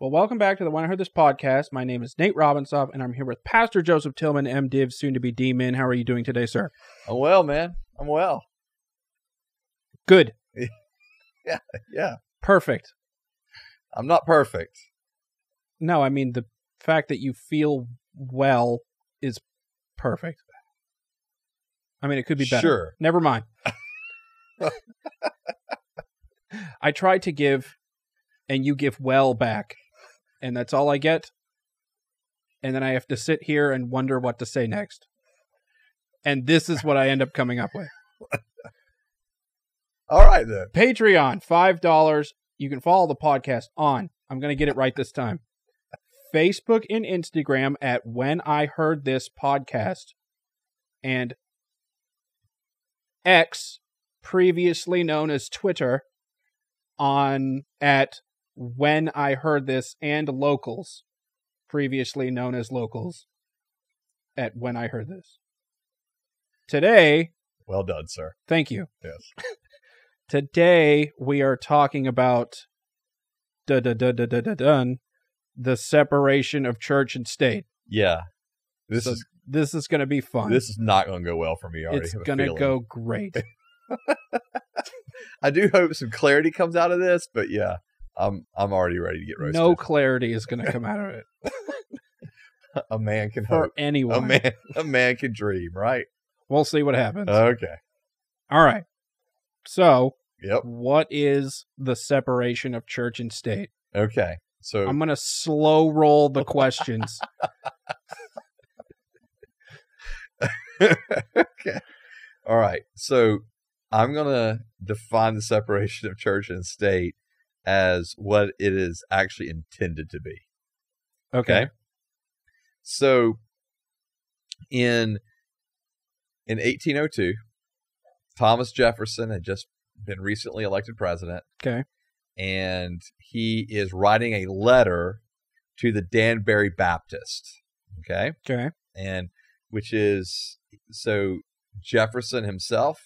Well, welcome back to the When I Heard This podcast. My name is Nate Robinsoff, and I'm here with Pastor Joseph Tillman, MDiv, soon to be D-Min. How are you doing today, sir? I'm well, man. I'm well. Good. Yeah. Yeah. Perfect. I'm not perfect. No, I mean the fact that you feel well is perfect. I mean, it could be better. Sure. Never mind. I try to give, and you give well back, and that's all I get. And then I have to sit here and wonder what to say next. And this is what I end up coming up with. All right then. Patreon, five dollars. You can follow the podcast on. I'm gonna get it right this time. Facebook and Instagram at When I Heard This Podcast, and X, previously known as Twitter, on at When I Heard This and Locals, previously known as Locals, at When I Heard This. Today, Well done, sir. thank you. Yes. Today we are talking about da da da da da dun the separation of church and state. Yeah. This So is This is going to be fun. this is not going to go well for me. I already it's going to go great. I do hope some clarity comes out of this, but yeah, I'm I'm already ready to get roasted. no clarity is going to come out of it a man can for hope. anyone. A man a man can dream, right? We'll see what happens. Okay. All right. So, Yep. what is the separation of church and state? Okay. So I'm going to slow roll the questions. okay. All right. So I'm going to define the separation of church and state as what it is actually intended to be. Okay. So in in 1802, Thomas Jefferson had just been recently elected president. Okay. And he is writing a letter to the Danbury Baptist. Okay Okay. and which is so Jefferson himself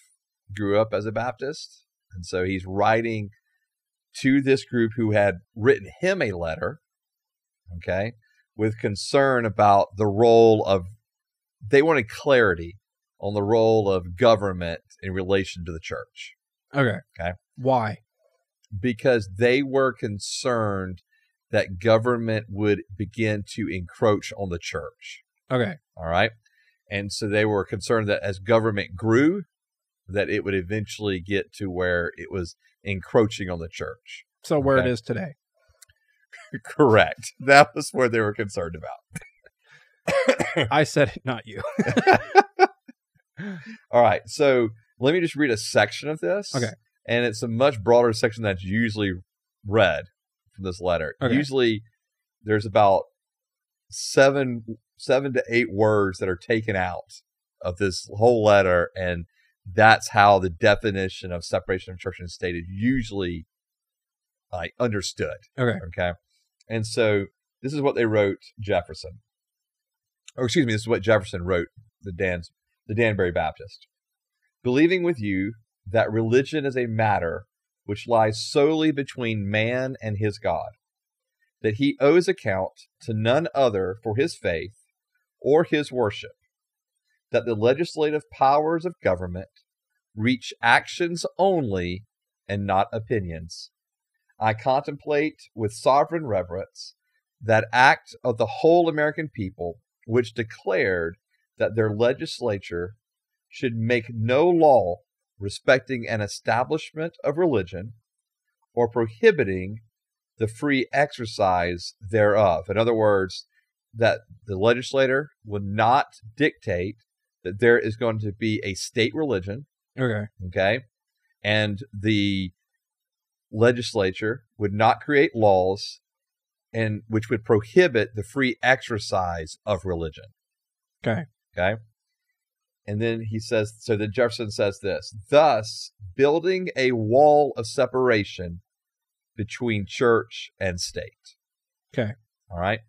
grew up as a Baptist, and so he's writing to this group who had written him a letter, okay, with concern about the role of they wanted clarity on the role of government in relation to the church Okay. Okay. Why? because they were concerned that government would begin to encroach on the church. Okay. All right. And so they were concerned that as government grew, that it would eventually get to where it was encroaching on the church. So where Okay. it is today. Correct. That was what they were concerned about. I said it, not you. All right. So let me just read a section of this. Okay. And it's a much broader section that's usually read from this letter. Okay. Usually there's about seven seven to eight words that are taken out of this whole letter and that's how the definition of separation of church and state is usually like understood Okay. okay? And so this is what they wrote jefferson. Or excuse me this is what jefferson wrote the dan's the danbury baptist. Believing with you that religion is a matter which lies solely between man and his god that he owes account to none other for his faith or his worship that the legislative powers of government reach actions only and not opinions I contemplate with sovereign reverence that act of the whole American people which declared that their legislature should make no law respecting an establishment of religion or prohibiting the free exercise thereof. In other words, that the legislator would not dictate that there is going to be a state religion Okay. okay and the legislature would not create laws and which would prohibit the free exercise of religion Okay. okay and then he says so then jefferson says this thus building a wall of separation between church and state Okay. all right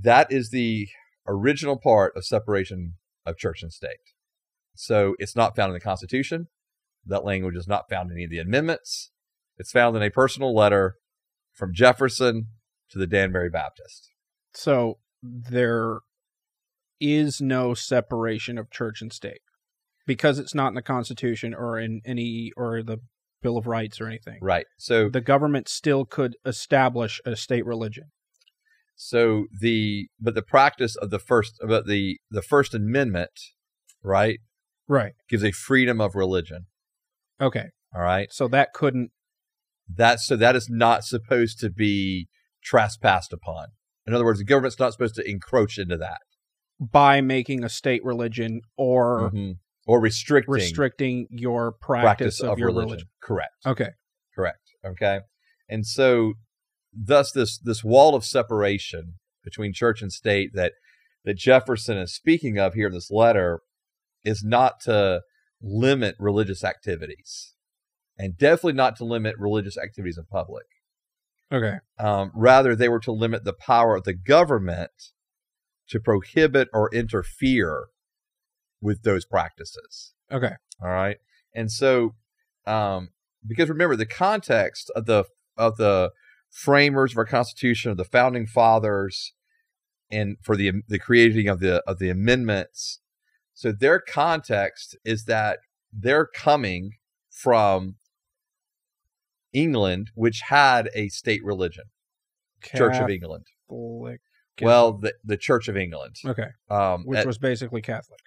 that is the original part of separation of church and state so it's not found in the Constitution. That language is not found in any of the amendments. It's found in a personal letter from Jefferson to the Danbury Baptist. So there is no separation of church and state because it's not in the Constitution or in any or the Bill of Rights or anything. Right. So The government still could establish a state religion. So the but the practice of the first but the the First Amendment, right, Right. gives a freedom of religion. Okay. All right. So that couldn't. that so that is not supposed to be trespassed upon. In other words, the government's not supposed to encroach into that by making a state religion or Mhm. or restricting restricting your practice, of, your religion. Correct. Okay. Correct. Okay. And so thus this this wall of separation between church and state that that Jefferson is speaking of here in this letter is not to limit religious activities. And definitely not to limit religious activities in public. Okay. Um, rather, they were to limit the power of the government to prohibit or interfere with those practices. Okay. All right. And so, um, because remember the context of the of the framers of our Constitution, of the founding fathers, and for the the creating of the of the amendments. So their context is that they're coming from England, which had a state religion, Church of England. Well, the the Church of England, Okay. um, Which at- was basically Catholic.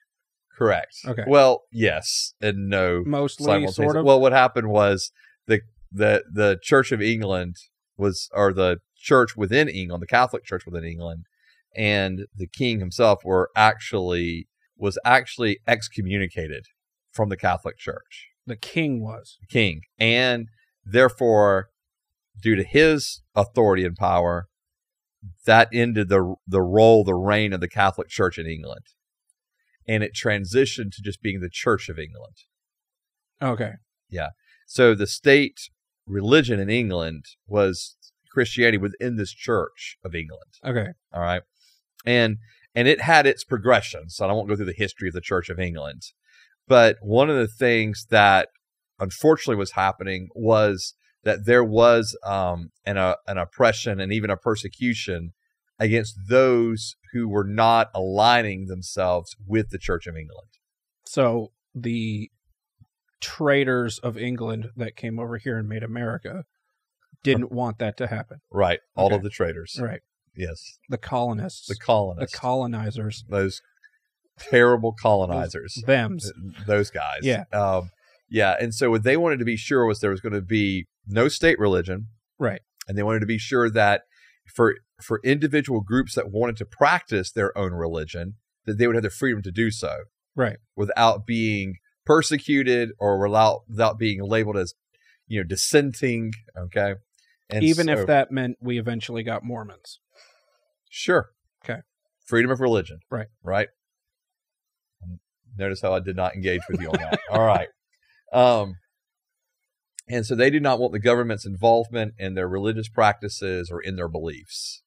correct. Okay. Well, yes and no. Mostly, sort of. Well, what happened was the the the Church of England was, or the church within England, the Catholic Church within England, and the King himself were actually was actually excommunicated from the Catholic Church, the king was. the King, and therefore, due to his authority and power, that ended the the role, the reign of the Catholic Church in England, and it transitioned to just being the Church of England. Okay. Yeah. So the state religion in England was Christianity within this Church of England. Okay. All right, and and it had its progression. So I won't go through the history of the Church of England, but one of the things that unfortunately was happening was that there was um, an uh, an oppression and even a persecution against those who were not aligning themselves with the Church of England. So the traders of England that came over here and made America didn't want that to happen. Right, all Okay. of the traders. Right. Yes, The colonists. the colonists. the colonizers. those terrible colonizers, Thems. those guys. Yeah. um, yeah. And so what they wanted to be sure was there was going to be no state religion, Right. and they wanted to be sure that for for individual groups that wanted to practice their own religion, that they would have the freedom to do so Right. without being persecuted or without without being labeled as you know dissenting. Okay, and Even so- if that meant we eventually got Mormons. Sure. Okay. Freedom of religion. Right. Right. Notice how I did not engage with you on that. All right. Um, and so they do not want the government's involvement in their religious practices or in their beliefs.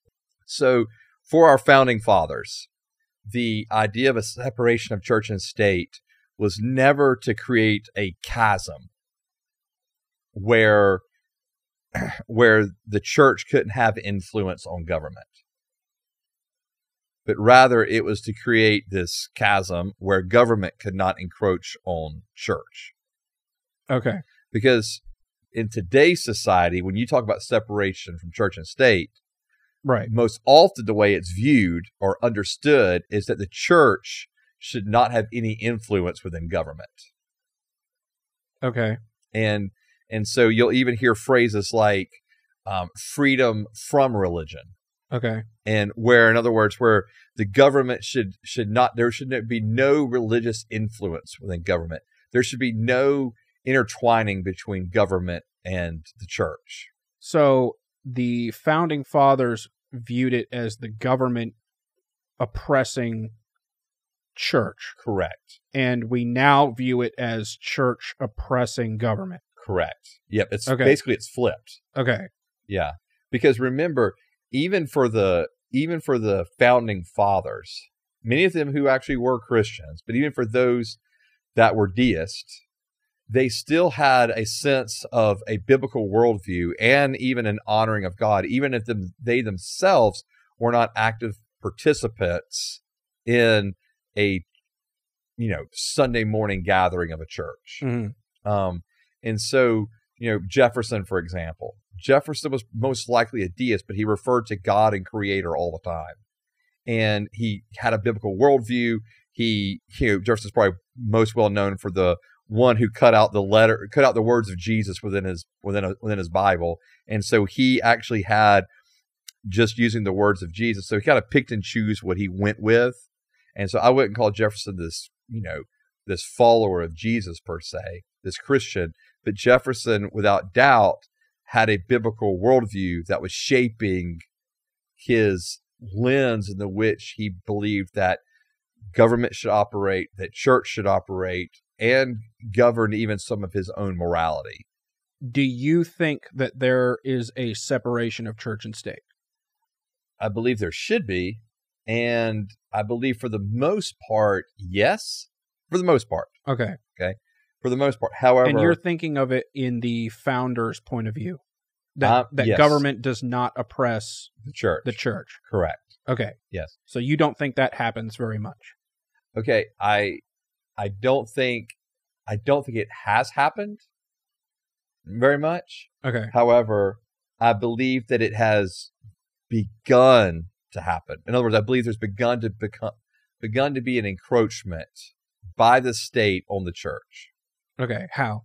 So for our founding fathers, the idea of a separation of church and state was never to create a chasm where where the church couldn't have influence on government. But rather, it was to create this chasm where government could not encroach on church. Okay. Because in today's society, when you talk about separation from church and state, Right. most often the way it's viewed or understood is that the church should not have any influence within government. Okay. and and so you'll even hear phrases like um, freedom from religion Okay. and where in other words where the government should should not there should be no religious influence within government there should be no intertwining between government and the church So the founding fathers viewed it as the government oppressing church, correct and we now view it as church oppressing government. correct yep it's Okay. basically it's flipped Okay. Yeah, because remember, even for the even for the founding fathers, many of them who actually were Christians, but even for those that were deists, they still had a sense of a biblical worldview and even an honoring of God, even if them, they themselves were not active participants in a you know Sunday morning gathering of a church. Mhm. Um, and so, you know, Jefferson, for example, Jefferson was most likely a deist, but he referred to God and Creator all the time, and he had a biblical worldview. He, you know, Jefferson's probably most well known for the one who cut out the letter, cut out the words of Jesus within his within a, within his Bible, and so he actually had just using the words of Jesus. So he kind of picked and choose what he went with, and so I wouldn't call Jefferson this, you know, this follower of Jesus per se, this Christian, but Jefferson, without doubt, had a biblical worldview that was shaping his lens in the which he believed that government should operate, that church should operate, and govern even some of his own morality. Do you think that there is a separation of church and state? I believe there should be, and I believe for the most part, yes. For the most part, Okay. Okay. For the most part. However, and you're thinking of it in the founder's point of view that, Uh, that yes. government does not oppress the church, the church. correct? Okay. Yes. So you don't think that happens very much. okay i i don't think i don't think it has happened very much Okay. however i believe that it has begun to happen in other words i believe there's begun to become begun to be an encroachment by the state on the church Okay. How?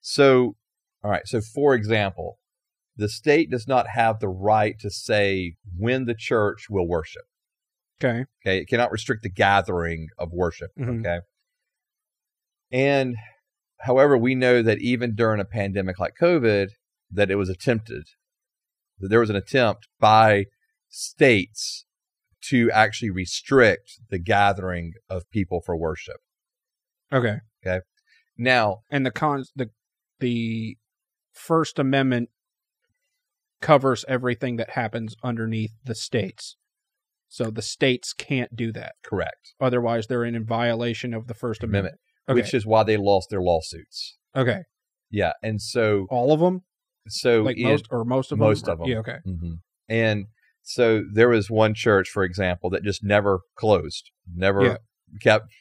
so all right so for example the state does not have the right to say when the church will worship Okay. Okay, it cannot restrict the gathering of worship. Mhm. Okay, and however, we know that even during a pandemic like COVID, that it was attempted. That there was an attempt by states to actually restrict the gathering of people for worship. Okay. Okay. Now, And the cons the the First Amendment covers everything that happens underneath the states. So the states can't do that. correct Otherwise they're in violation of the First Amendment. Okay. which is why they lost their lawsuits. okay. Yeah, and so All of them? so Like in- most or most of most of them? Yeah, okay. hmm And so there was one church, for example, that just never closed, never Yeah. kept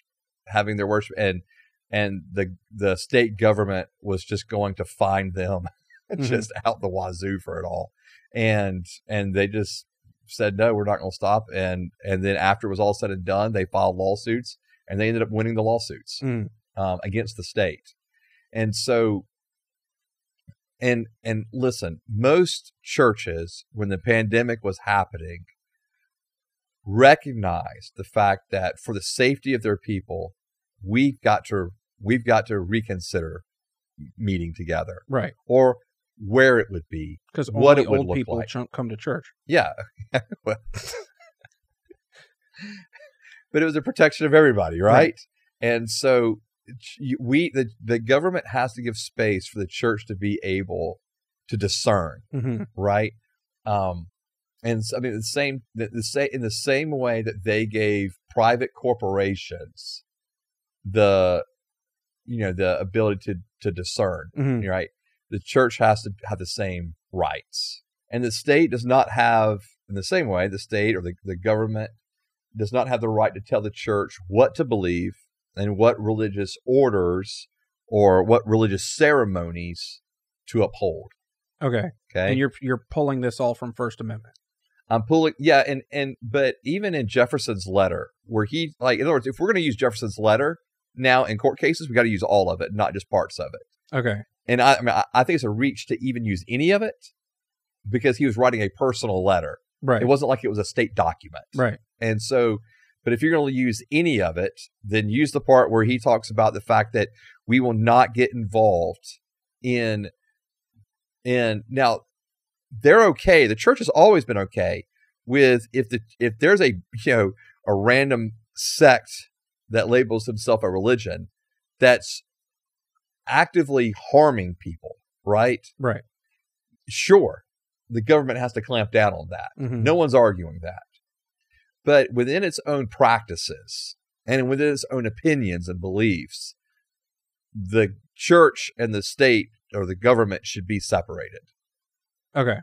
having their worship, and and the the state government was just going to find them Mhm. just out the wazoo for it all, and and they just said no, we're not going to stop, and and then after it was all said and done, they filed lawsuits, and they ended up winning the lawsuits Mm. um, against the state. And so, and and listen, most churches, when the pandemic was happening, recognized the fact that for the safety of their people, we've got to we've got to reconsider meeting together Right. or where it would be. Because What it would old look people like. come to church. Yeah. But it was a protection of everybody, right? Right. And so we the, the government has to give space for the church to be able to discern, hmm right? Um and so, I mean the same the, the same in the same way that they gave private corporations the you know the ability to to discern hmm right? The church has to have the same rights. And the state does not have, in the same way, the state or the, the government does not have the right to tell the church what to believe and what religious orders or what religious ceremonies to uphold. Okay. Okay. And you're you're pulling this all from First Amendment. I'm pulling, yeah, and and but even in Jefferson's letter, where he like, in other words, if we're going to use Jefferson's letter now in court cases, we got to use all of it, not just parts of it. Okay. And I, I mean, I, I think it's a reach to even use any of it because he was writing a personal letter. Right. It wasn't like it was a state document. right. And so, but if you're going to use any of it, then use the part where he talks about the fact that we will not get involved in in now they're okay. The church has always been okay with if the if there's a you know a random sect that labels himself a religion that's actively harming people, right? Right. Sure, the government has to clamp down on that. Mhm. No one's arguing that. But within its own practices and within its own opinions and beliefs, the church and the state or the government should be separated. Okay.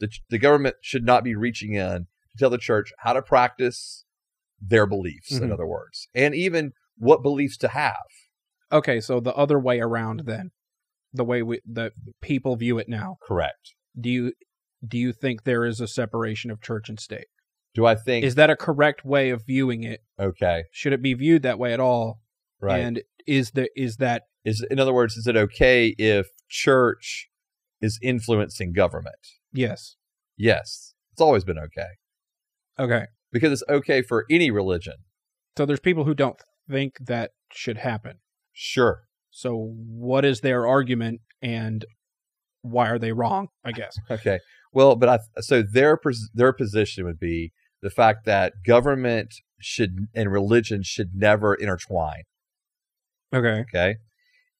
The, the government should not be reaching in to tell the church how to practice their beliefs, in Mhm. other words, and even what beliefs to have. Okay, so the other way around then. The way we the people view it now. Correct. Do you do you think there is a separation of church and state? Do I think? Is that a correct way of viewing it? okay. Should it be viewed that way at all? Right. And is the is that is in other words, is it okay if church is influencing government? yes. Yes, it's always been okay Okay. because it's okay for any religion. So there's people who don't think that should happen. Sure. So what is their argument and why are they wrong, I guess. Okay. Well, but I so their their position would be the fact that government should and religion should never intertwine. Okay. Okay,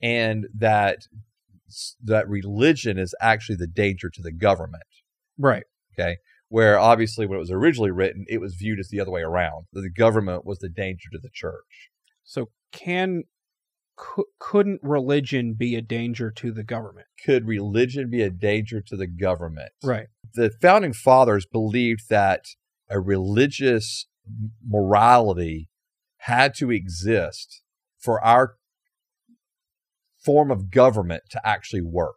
and that that religion is actually the danger to the government. Right. Okay, where obviously when it was originally written, it was viewed as the other way around. That the government was the danger to the church. So can cou- couldn't religion be a danger to the government? Could religion be a danger to the government? Right. the founding fathers believed that a religious morality had to exist for our form of government to actually work.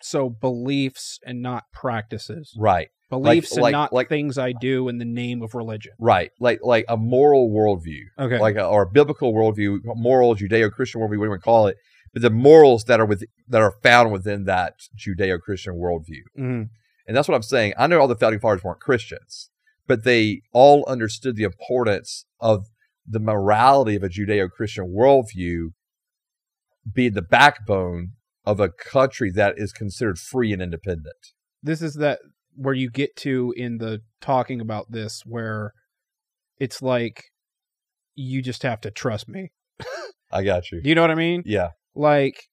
So beliefs and not practices. Right. Beliefs and like- not like- things I do in the name of religion. Right. Like like a moral worldview. Okay. Like a, or a biblical worldview, moral Judeo-Christian worldview, whatever you call it. But the morals that are with that are found within that Judeo-Christian worldview. Mhm. And that's what I'm saying. I know all the founding fathers weren't Christians, but they all understood the importance of the morality of a Judeo Christian worldview being the backbone of a country that is considered free and independent. This is that where you get to in the talking about this where it's like you just have to trust me. I got you. Do you know what I mean? Yeah. like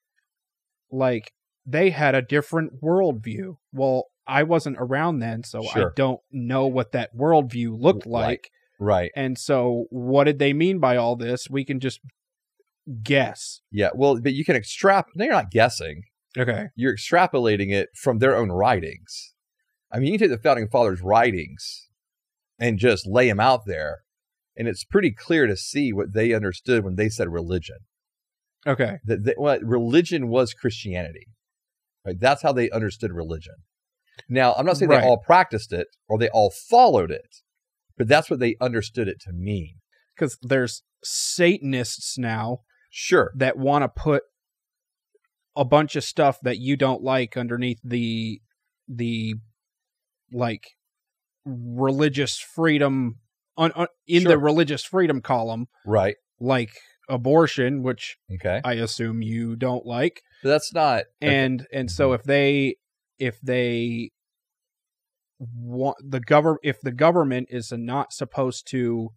like they had a different worldview well i wasn't around then so i don't know what that worldview looked Right. like Right. and so what did they mean by all this we can just guess Yeah. Well, but you can extrapolate. No, you're not guessing. okay You're extrapolating it from their own writings. I mean, you can take the founding fathers' writings and just lay them out there, and it's pretty clear to see what they understood when they said religion. okay that, that what religion was Christianity. Right? That's how they understood religion. Now, I'm not saying Right. they all practiced it or they all followed it, but that's what they understood it to mean. because there's satanists now Sure. that want to put a bunch of stuff that you don't like underneath the the like religious freedom on, on in the religious freedom column Right. like abortion which Okay. i assume you don't like But that's not and and so if they if they want the government if the government is not supposed to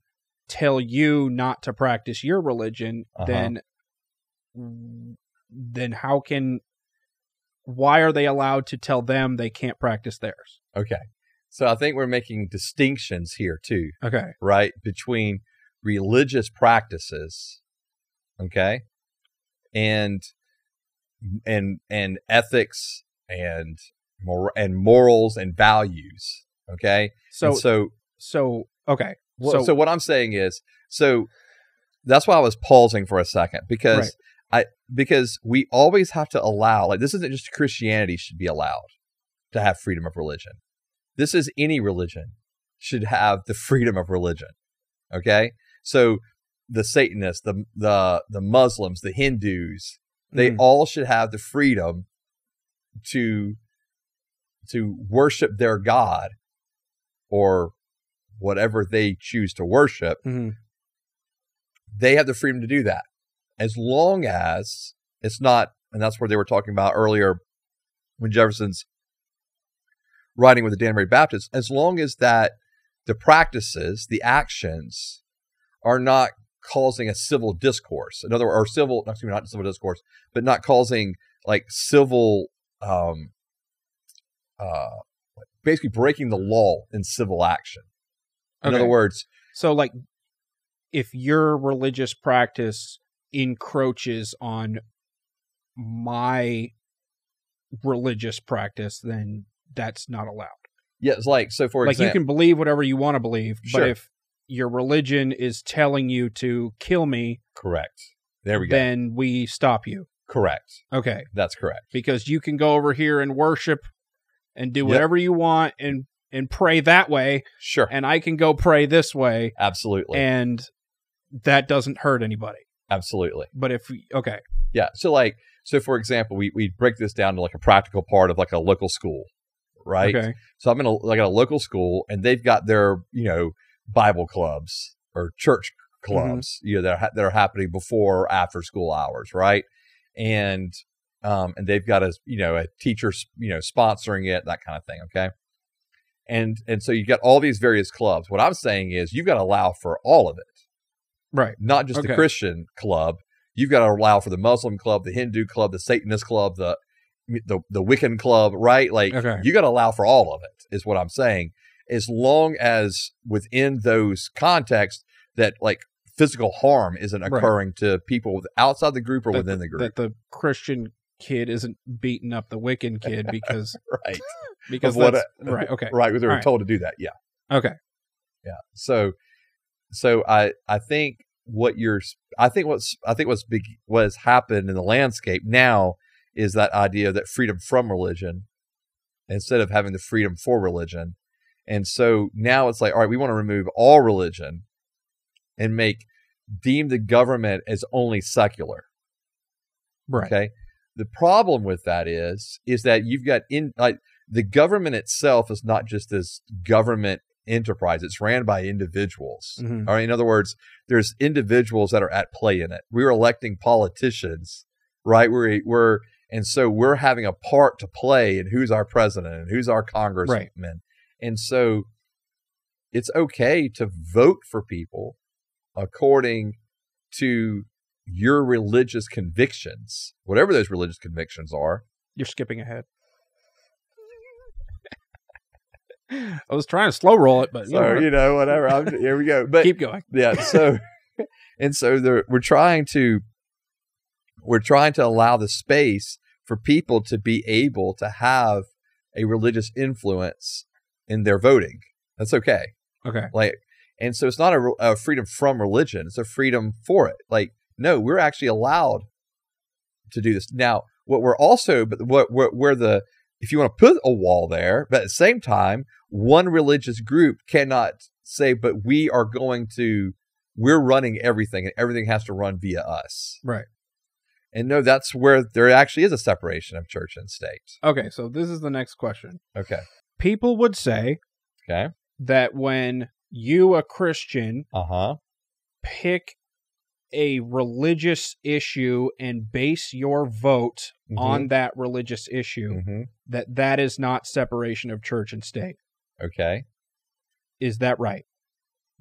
tell you not to practice your religion Uh-huh. then then how can why are they allowed to tell them they can't practice theirs okay. So I think we're making distinctions here too, okay right? Between religious practices, okay, and and and ethics and mor- and morals and values, okay. so And so so okay so, so, what I'm saying is, so that's why I was pausing for a second because I because we always have to allow like this isn't just Christianity should be allowed to have freedom of religion. This is any religion should have the freedom of religion. Okay, so the Satanists, the the the Muslims, the Hindus, they Mhm. all should have the freedom to to worship their god or whatever they choose to worship Mhm. they have the freedom to do that as long as it's not and that's where they were talking about earlier when jefferson's writing with the danbury baptist as long as that the practices the actions are not causing a civil discourse in other words or civil excuse me, not civil discourse but not causing like civil um uh basically breaking the law in civil action in Okay. other words So, like, if your religious practice encroaches on my religious practice, then that's not allowed. Yeah, it's like so. For like example, you can believe whatever you want to believe, Sure. but if your religion is telling you to kill me, correct. There we go. then we stop you. correct. Okay, That's correct. because you can go over here and worship and do Yep. whatever you want and and pray that way, Sure. and I can go pray this way, Absolutely. and that doesn't hurt anybody. Absolutely. But if we, okay, Yeah. So like so for example, we we break this down to like a practical part of like a local school, right? okay, So I'm in a like a local school and they've got their, you know, Bible clubs or church clubs, you know, that are, that are happening before or after school hours, right? And um and they've got a, you know, a teacher, you know, sponsoring it, that kind of thing, okay? And and so you got all these various clubs. What I'm saying is you've got to allow for all of it. Right, not just the Christian club. You've got to allow for the Muslim club, the Hindu club, the Satanist club, the the the Wiccan club, right? Like Okay. you got to allow for all of it. Is what I'm saying. As long as within those contexts that like physical harm isn't Right. occurring to people outside the group or that, within the group, that the Christian kid isn't beating up the Wiccan kid because right? because what that's, right, okay, Right. They were right. told to do that. Yeah. okay, Yeah. So, so I I think what you're I think what's I think what's big what has happened in the landscape now is that idea that freedom from religion instead of having the freedom for religion. And so now it's like, all right, we want to remove all religion and make deem the government as only secular. right, Okay. The problem with that is, is that you've got in like the government itself is not just this government enterprise; it's ran by individuals. Mhm. All right. In other words, there's individuals that are at play in it. We're electing politicians, right? We're we're and so we're having a part to play in who's our president and who's our congressman. And so it's okay to vote for people according to your religious convictions, whatever those religious convictions are. You're skipping ahead. I was trying to slow roll it, but you So know, you know, whatever. I'm, here we go. But keep going. yeah, so and so there, we're trying to we're trying to allow the space for people to be able to have a religious influence in their voting. That's okay. Okay, Like, and so it's not a, a freedom from religion; it's a freedom for it. Like, no, we're actually allowed to do this now. What we're also, but what where, where the if you want to put a wall there, but at the same time, one religious group cannot say, "But we are going to, we're running everything, and everything has to run via us." right. And no, that's where there actually is a separation of church and state. Okay, so this is the next question. Okay. People would say Okay. that when you, a Christian, Uh huh. pick a religious issue and base your vote on that religious issue, hmm that that is not separation of church and state. Okay. Is that right?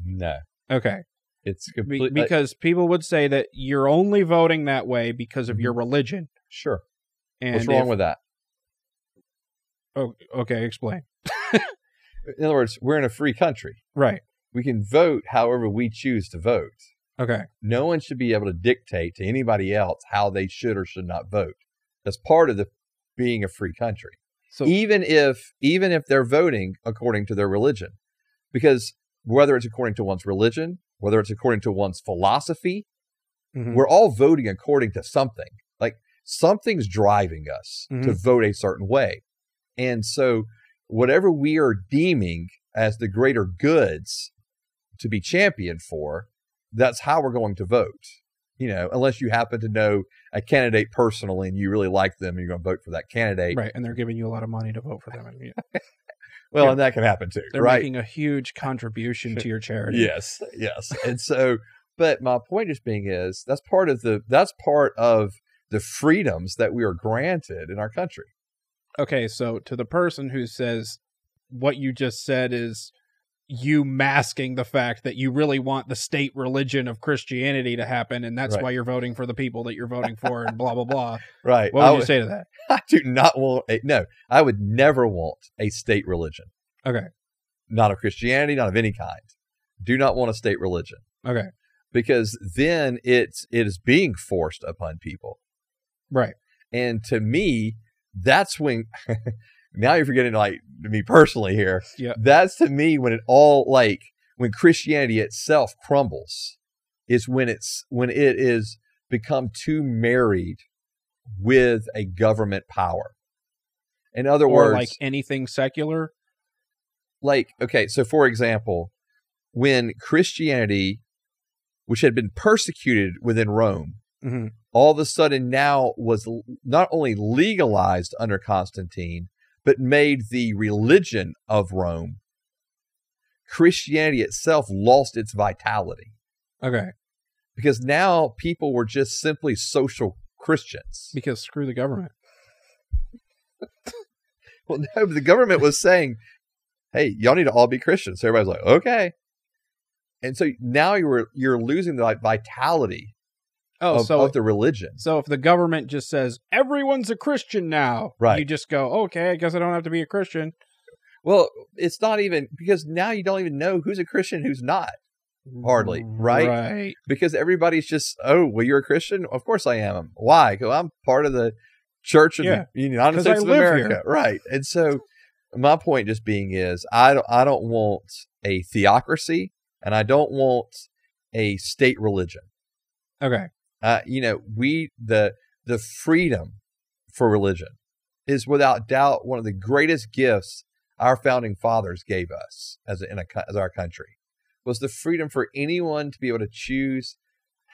No, Okay. it's Be- because people would say that you're only voting that way because of your religion. sure. And Mm-hmm. What's wrong with that? Oh, okay, explain. In other words, we're in a free country. Right. We can vote however we choose to vote. Okay. No one should be able to dictate to anybody else how they should or should not vote. That's part of the being a free country. So even if even if they're voting according to their religion. Because whether it's according to one's religion, whether it's according to one's philosophy, Mhm. we're all voting according to something. Like something's driving us to Mhm. vote a certain way. And so whatever we are deeming as the greater goods to be championed for, that's how we're going to vote. You know, unless you happen to know a candidate personally and you really like them you're going to vote for that candidate. right, and they're giving you a lot of money to vote for them. And yeah, Well, Yeah. and that can happen too, they're right? making a huge contribution to your charity. Yes, yes. and so, but my point just being is that's part of the that's part of the freedoms that we are granted in our country. Okay, so to the person who says what you just said is you masking the fact that you really want the state religion of Christianity to happen, and that's Right. why you're voting for the people that you're voting for, and blah blah blah. Right. What I would you say to that? I do not want a no. I would never want a state religion. Okay, Not of Christianity, not of any kind. Do not want a state religion okay, because then it's it is being forced upon people. right. And to me, that's when now you're forgetting like me personally here. Yeah. That's to me when it all like when Christianity itself crumbles is when it's when it is become too married with a government power. In other or words, like anything secular. like okay so for example when christianity which had been persecuted within rome hmm all of a sudden now was not only legalized under constantine but made the religion of rome christianity itself lost its vitality. Okay, because now people were just simply social christians. Because screw the government. well no but the government was saying hey y'all need to all be christians. So everybody's like okay. And so now you're you're losing the like, vitality Oh, of, so of the religion. so if the government just says everyone's a Christian now, Right. You just go, okay, I guess I don't have to be a Christian. Well, it's not even because now you don't even know who's a Christian, who's not. Hardly, right? Right. Because everybody's just, oh, well, you're a Christian. Of course I am. Why? Because I'm part of the Church of Yeah. the United States of live America, here. right? And so, my point just being is, I don't, I don't want a theocracy, and I don't want a state religion. Okay. Uh, you know, we the the freedom for religion is without doubt one of the greatest gifts our founding fathers gave us as a, in a as our country was the freedom for anyone to be able to choose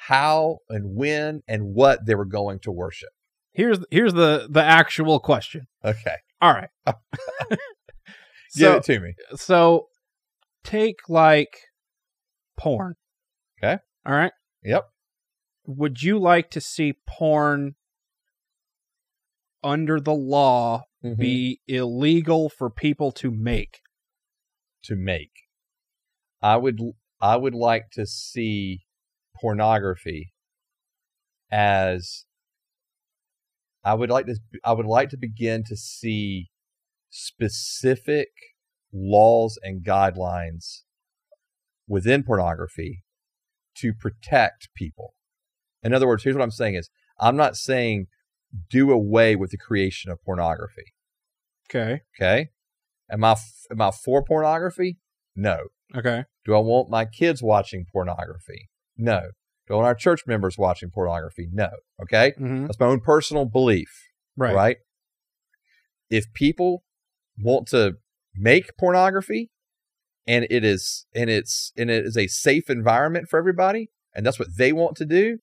how and when and what they were going to worship. Here's here's the the actual question. Okay, All right. give so it to me. so take like porn. Okay. All right. Yep. Would you like to see porn under the law Mhm. be illegal for people to make? to make. I would I would like to see pornography as I would like to I would like to begin to see specific laws and guidelines within pornography to protect people. In other words, here's what I'm saying is I'm not saying do away with the creation of pornography. Okay. Okay. Am I am I for pornography? No. Okay. Do I want my kids watching pornography? No. Do I want our church members watching pornography? No. Okay. hmm That's my own personal belief. Right. Right. If people want to make pornography and it is and it's and it is a safe environment for everybody and that's what they want to do,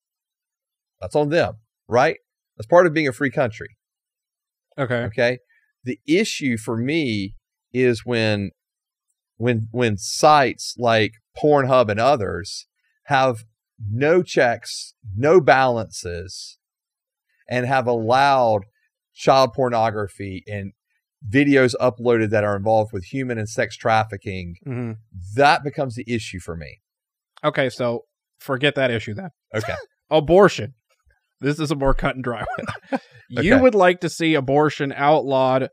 that's on them. Right? That's part of being a free country. Okay. Okay. The issue for me is when when when sites like Pornhub and others have no checks, no balances, and have allowed child pornography and videos uploaded that are involved with human and sex trafficking, hmm that becomes the issue for me. Okay. So forget that issue then. Okay. Abortion. This is a more cut and dry one. You Okay. would like to see abortion outlawed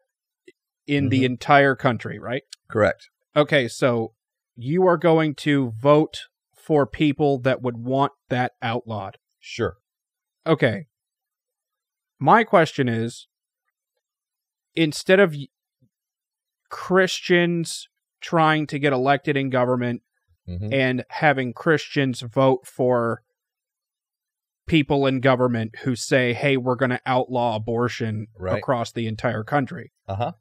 in the Mhm. entire country, right? Correct. Okay, so you are going to vote for people that would want that outlawed. Sure. Okay. My question is instead of Christians trying to get elected in government hmm and having Christians vote for people in government who say, hey, we're going to outlaw abortion Right. across the entire country, Uh huh.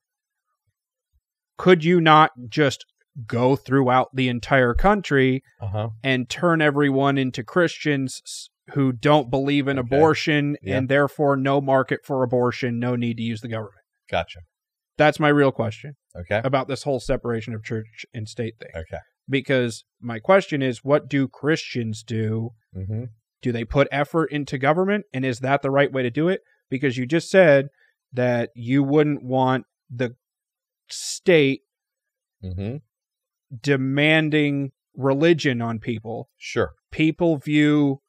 could you not just go throughout the entire country Uh huh. and turn everyone into Christians who don't believe in Okay. abortion Yeah. and therefore no market for abortion, no need to use the government? Gotcha. That's my real question Okay. about this whole separation of church and state thing. Okay. Because my question is, what do Christians do? Mm-hmm. Do they put effort into government? And is that the right way to do it? Because you just said that you wouldn't want the state Mm-hmm. demanding religion on people. Sure. People view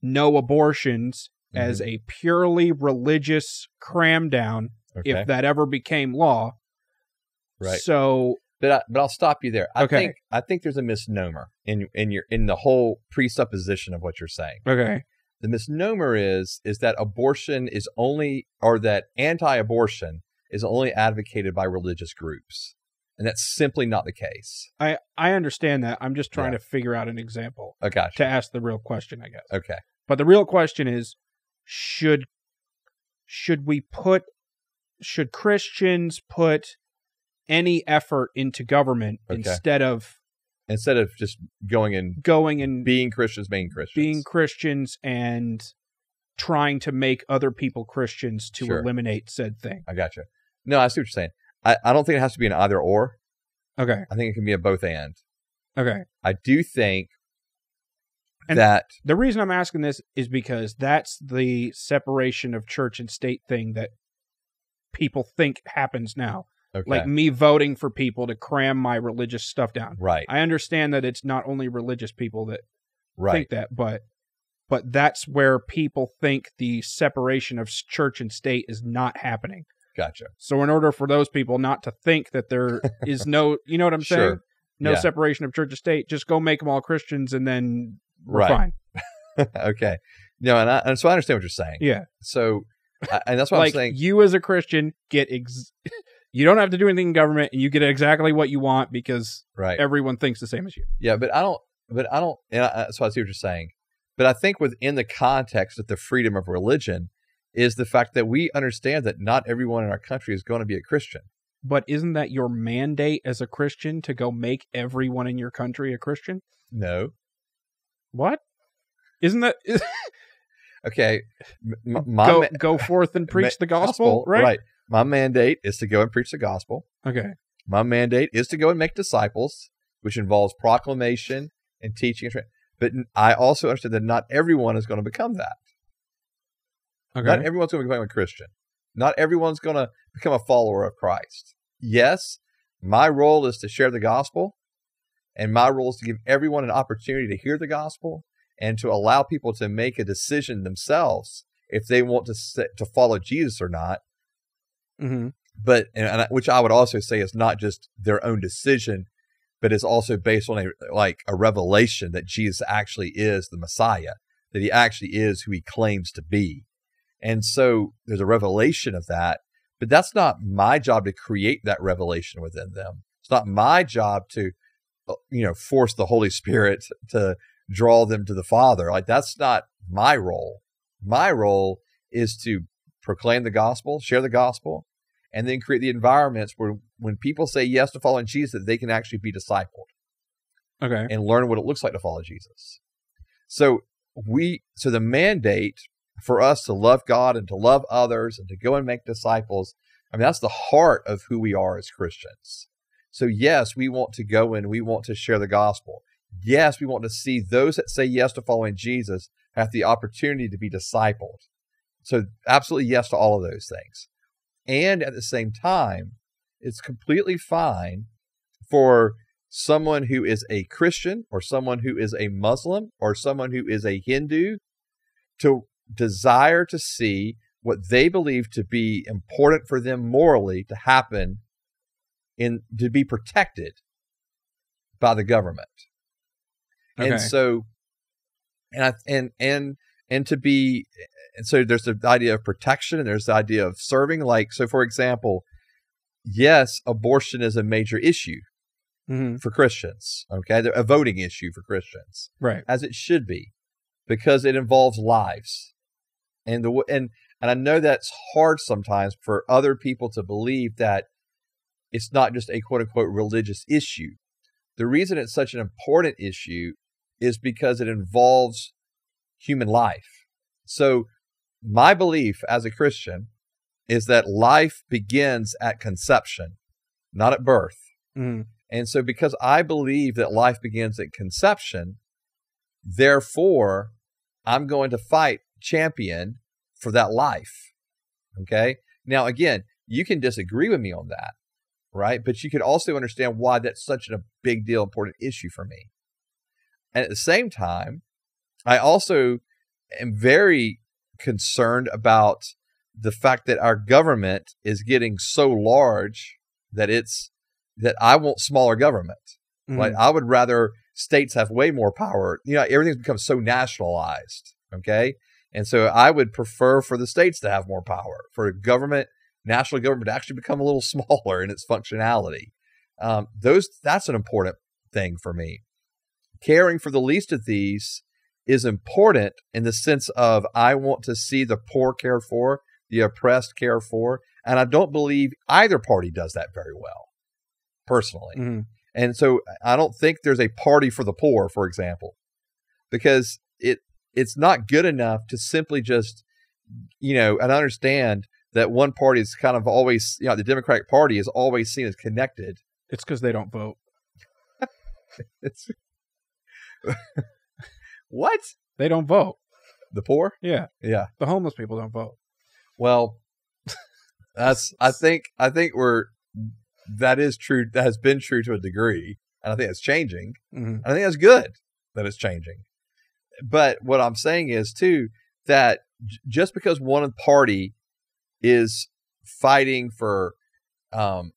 no abortions as Mm-hmm. a purely religious cram down Okay. if that ever became law. right. So, But I, but I'll stop you there. I Okay. think I think there's a misnomer in in your in the whole presupposition of what you're saying. okay. The misnomer is is that abortion is only or that anti-abortion is only advocated by religious groups. And that's simply not the case. I I understand that. I'm just trying Yeah. to figure out an example Oh, to ask the real question, I guess. Okay. But the real question is should should we put should Christians put any effort into government Okay. instead of Instead of just going and going and being Christians, being Christians. being Christians and trying to make other people Christians to Sure. eliminate said thing? I gotcha. No, I see what you're saying. I, I don't think it has to be an either or. Okay. I think it can be a both and. Okay. I do think And- that The reason I'm asking this is because that's the separation of church and state thing that people think happens now. Okay, Like me voting for people to cram my religious stuff down. right, I understand that it's not only religious people that right, think that, but but that's where people think the separation of church and state is not happening. gotcha. So in order for those people not to think that there is no, you know what I'm saying? Sure. No Yeah. separation of church and state, just go make them all Christians and then we're Right. fine. okay, no, and I, and so I understand what you're saying. Yeah. So, I- and that's what like I'm saying. you as a Christian get ex- you don't have to do anything in government and you get exactly what you want because Right. everyone thinks the same as you. Yeah, but I don't. But I don't. And I, so I see what you're saying. But I think within the context of the freedom of religion is the fact that we understand that not everyone in our country is going to be a Christian. But isn't that your mandate as a Christian to go make everyone in your country a Christian? No. What? Isn't that Okay. M- go ma- go forth and preach ma- the gospel, Right. right? My mandate is to go and preach the gospel. Okay. My mandate is to go and make disciples, which involves proclamation and teaching. But I also understand that not everyone is going to become that. Okay. Not everyone's going to become a Christian. Not everyone's going to become a follower of Christ. Yes, my role is to share the gospel, and my role is to give everyone an opportunity to hear the gospel and to allow people to make a decision themselves if they want to to follow Jesus or not. Hmm But and, and I- which I would also say is not just their own decision, but is also based on a like a revelation that Jesus actually is the Messiah, that he actually is who he claims to be. And so there's a revelation of that, but that's not my job to create that revelation within them. It's not my job to, uh, you know, force the Holy Spirit to draw them to the Father. Like that's not my role. My role is to proclaim the gospel, share the gospel, and then create the environments where when people say yes to following Jesus, that they can actually be discipled Okay. and learn what it looks like to follow Jesus. So we so the mandate for us to love God and to love others and to go and make disciples, I mean that's the heart of who we are as Christians. So yes, we want to go and we want to share the gospel. Yes, we want to see those that say yes to following Jesus have the opportunity to be discipled. So absolutely yes to all of those things. And at the same time, it's completely fine for someone who is a Christian or someone who is a Muslim or someone who is a Hindu to desire to see what they believe to be important for them morally to happen in to be protected by the government. Okay. And so and I and and and to be and so there's the idea of protection and there's the idea of serving like so for example yes abortion is a major issue hmm for Christians. Okay, a voting issue for Christians, Right. as it should be, because it involves lives, and the and and I know that's hard sometimes for other people to believe that it's not just a quote unquote religious issue. The reason it's such an important issue is because it involves human life. So, my belief as a Christian is that life begins at conception, not at birth. hmm And so, because I believe that life begins at conception, therefore, I'm going to fight champion for that life. Okay. Now, again, you can disagree with me on that, right? But you can also understand why that's such a big deal, important issue for me. And at the same time, I also am very concerned about the fact that our government is getting so large that it's that I want smaller government. Mm-hmm. Like I would rather states have way more power. You know, everything's become so nationalized. Okay. And so I would prefer for the states to have more power, for government, national government to actually become a little smaller in its functionality. Um, those that's an important thing for me. Caring for the least of these is important in the sense of I want to see the poor cared for, the oppressed cared for, and I don't believe either party does that very well, personally. Mhm. And so I don't think there's a party for the poor, for example, because it it's not good enough to simply just, you know, and I understand that one party is kind of always, you know, the Democratic Party is always seen as connected. It's because they don't vote. It's what They don't vote. the poor? Yeah, Yeah. the homeless people don't vote. Well, that's I think I think we're that is true. That has been true to a degree, and I think it's changing. hmm I think that's good that it's changing. But what I'm saying is too that j- just because one party is fighting for um,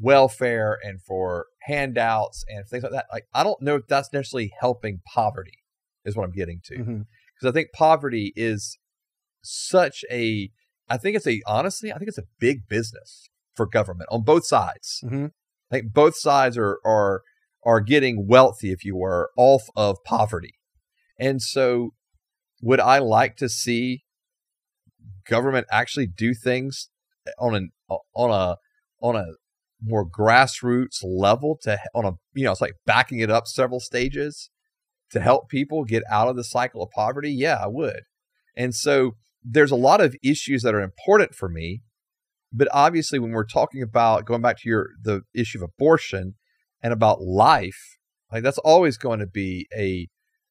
welfare and for handouts and things like that, like I don't know if that's necessarily helping poverty. Is what I'm getting to because I think poverty is such a I think it's a honestly I think it's a big business for government on both sides. hmm I think both sides are are are getting wealthy, if you were, off of poverty. And so would I like to see government actually do things on an on a on a more grassroots level to on a you know it's like backing it up several stages to help people get out of the cycle of poverty yeah i would and so there's a lot of issues that are important for me but obviously when we're talking about going back to your the issue of abortion and about life like that's always going to be a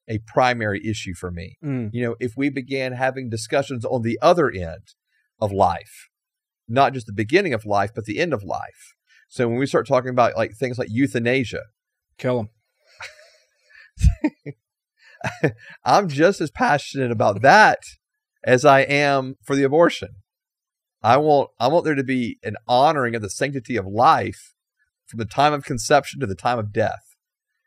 a primary issue for me mm you know, if we began having discussions on the other end of life, not just the beginning of life, but the end of life. So when we start talking about like things like euthanasia, Kill them. I'm just as passionate about that as I am for the abortion. I want I want there to be an honoring of the sanctity of life from the time of conception to the time of death.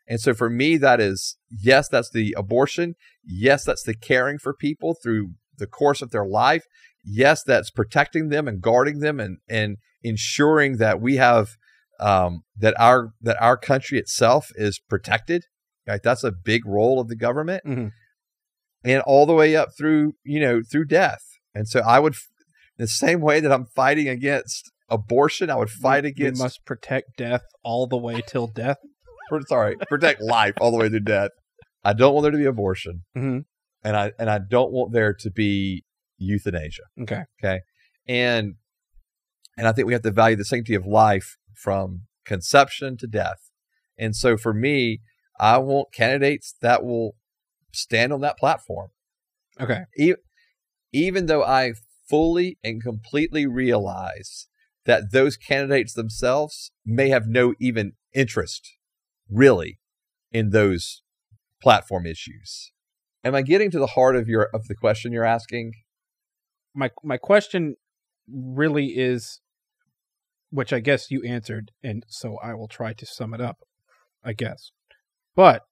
And so for me that is yes that's the abortion, yes that's the caring for people through the course of their life. Yes that's protecting them and guarding them and and ensuring that we have um, that our that our country itself is protected. Right? That's a big role of the government. Hmm and all the way up through you know through death. And so i would the same way that i'm fighting against abortion i would fight We against must protect death all the way till death. or, sorry protect life all the way through death. I don't want there to be abortion. Hmm and i and i don't want there to be euthanasia. Okay, Okay. and and i think we have to value the sanctity of life from conception to death. And so for me i want candidates that will stand on that platform Okay. e- even though I fully and completely realize that those candidates themselves may have no even interest really in those platform issues. Am I getting to the heart of your of the question you're asking? My my question really is, which I guess you answered, and so I will try to sum it up. I guess, but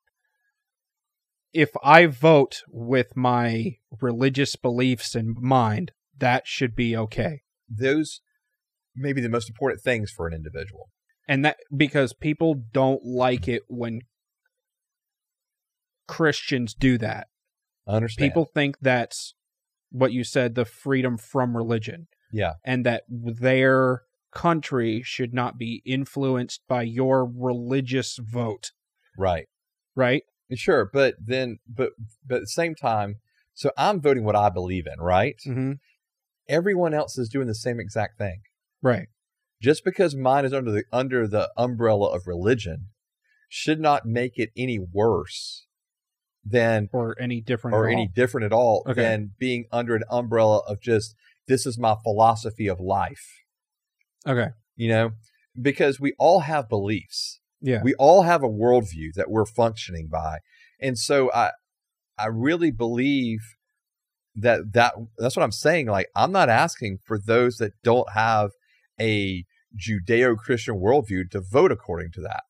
if I vote with my religious beliefs in mind, that should be okay. Those may be the most important things for an individual. and that because people don't like it when Christians do that. I understand. People think that's what you said the freedom from religion yeah, and that their country should not be influenced by your religious vote, right. Right? Sure, but then but but at the same time, so I'm voting what I believe in, right? Mhm. Everyone else is doing the same exact thing. Right. just because mine is under the under the umbrella of religion should not make it any worse than Or any different or any different at all Okay. than being under an umbrella of just this is my philosophy of life Okay. you know because we all have beliefs Yeah. we all have a worldview that we're functioning by and so i i really believe that that that's what i'm saying like i'm not asking for those that don't have a judeo-christian worldview to vote according to that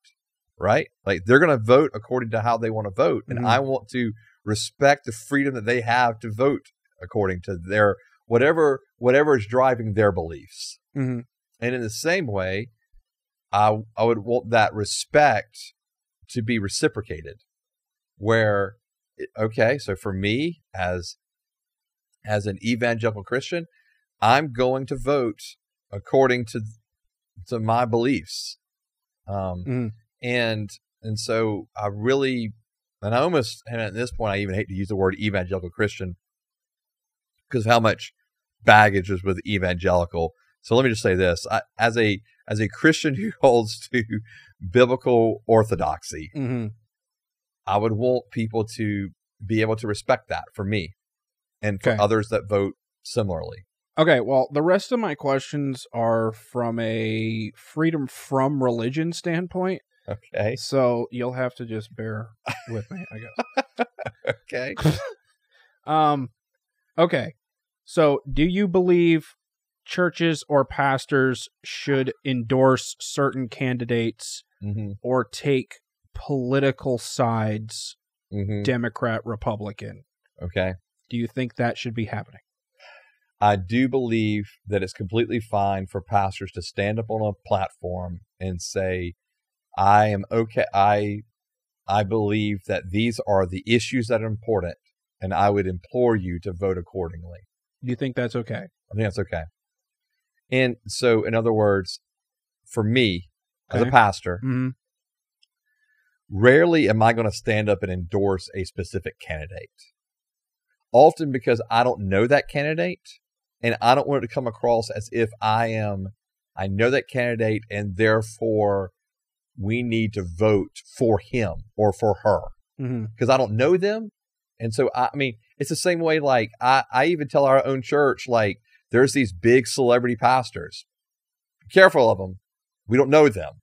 right like they're going to vote according to how they want to vote and Mhm. i want to respect the freedom that they have to vote according to their whatever whatever is driving their beliefs. hmm And in the same way, I I would want that respect to be reciprocated. Where okay, so for me as as an evangelical Christian, I'm going to vote according to to my beliefs. Um Mhm. and and so I really and I almost and at this point I even hate to use the word evangelical Christian because of how much baggage is with evangelical. So let me just say this: I, as a as a Christian who holds to biblical orthodoxy, hmm I would want people to be able to respect that for me and for Okay. others that vote similarly. Okay, well, the rest of my questions are from a freedom from religion standpoint, Okay. so you'll have to just bear with me, I guess. Okay. Um, okay. So, do you believe churches or pastors should endorse certain candidates hmm or take political sides, hmm Democrat, Republican? Okay. Do you think that should be happening? I do believe that it's completely fine for pastors to stand up on a platform and say, I am okay. I I believe that these are the issues that are important, and I would implore you to vote accordingly. Do you think that's okay? I think that's okay. And so, in other words, for me as a Okay. pastor, hmm rarely am I going to stand up and endorse a specific candidate. Often because I don't know that candidate and I don't want it to come across as if I am, I know that candidate and therefore we need to vote for him or for her because I don't know them. And so, I, I mean, it's the same way, like, I, I even tell our own church, like, there's these big celebrity pastors. Be careful of them. We don't know them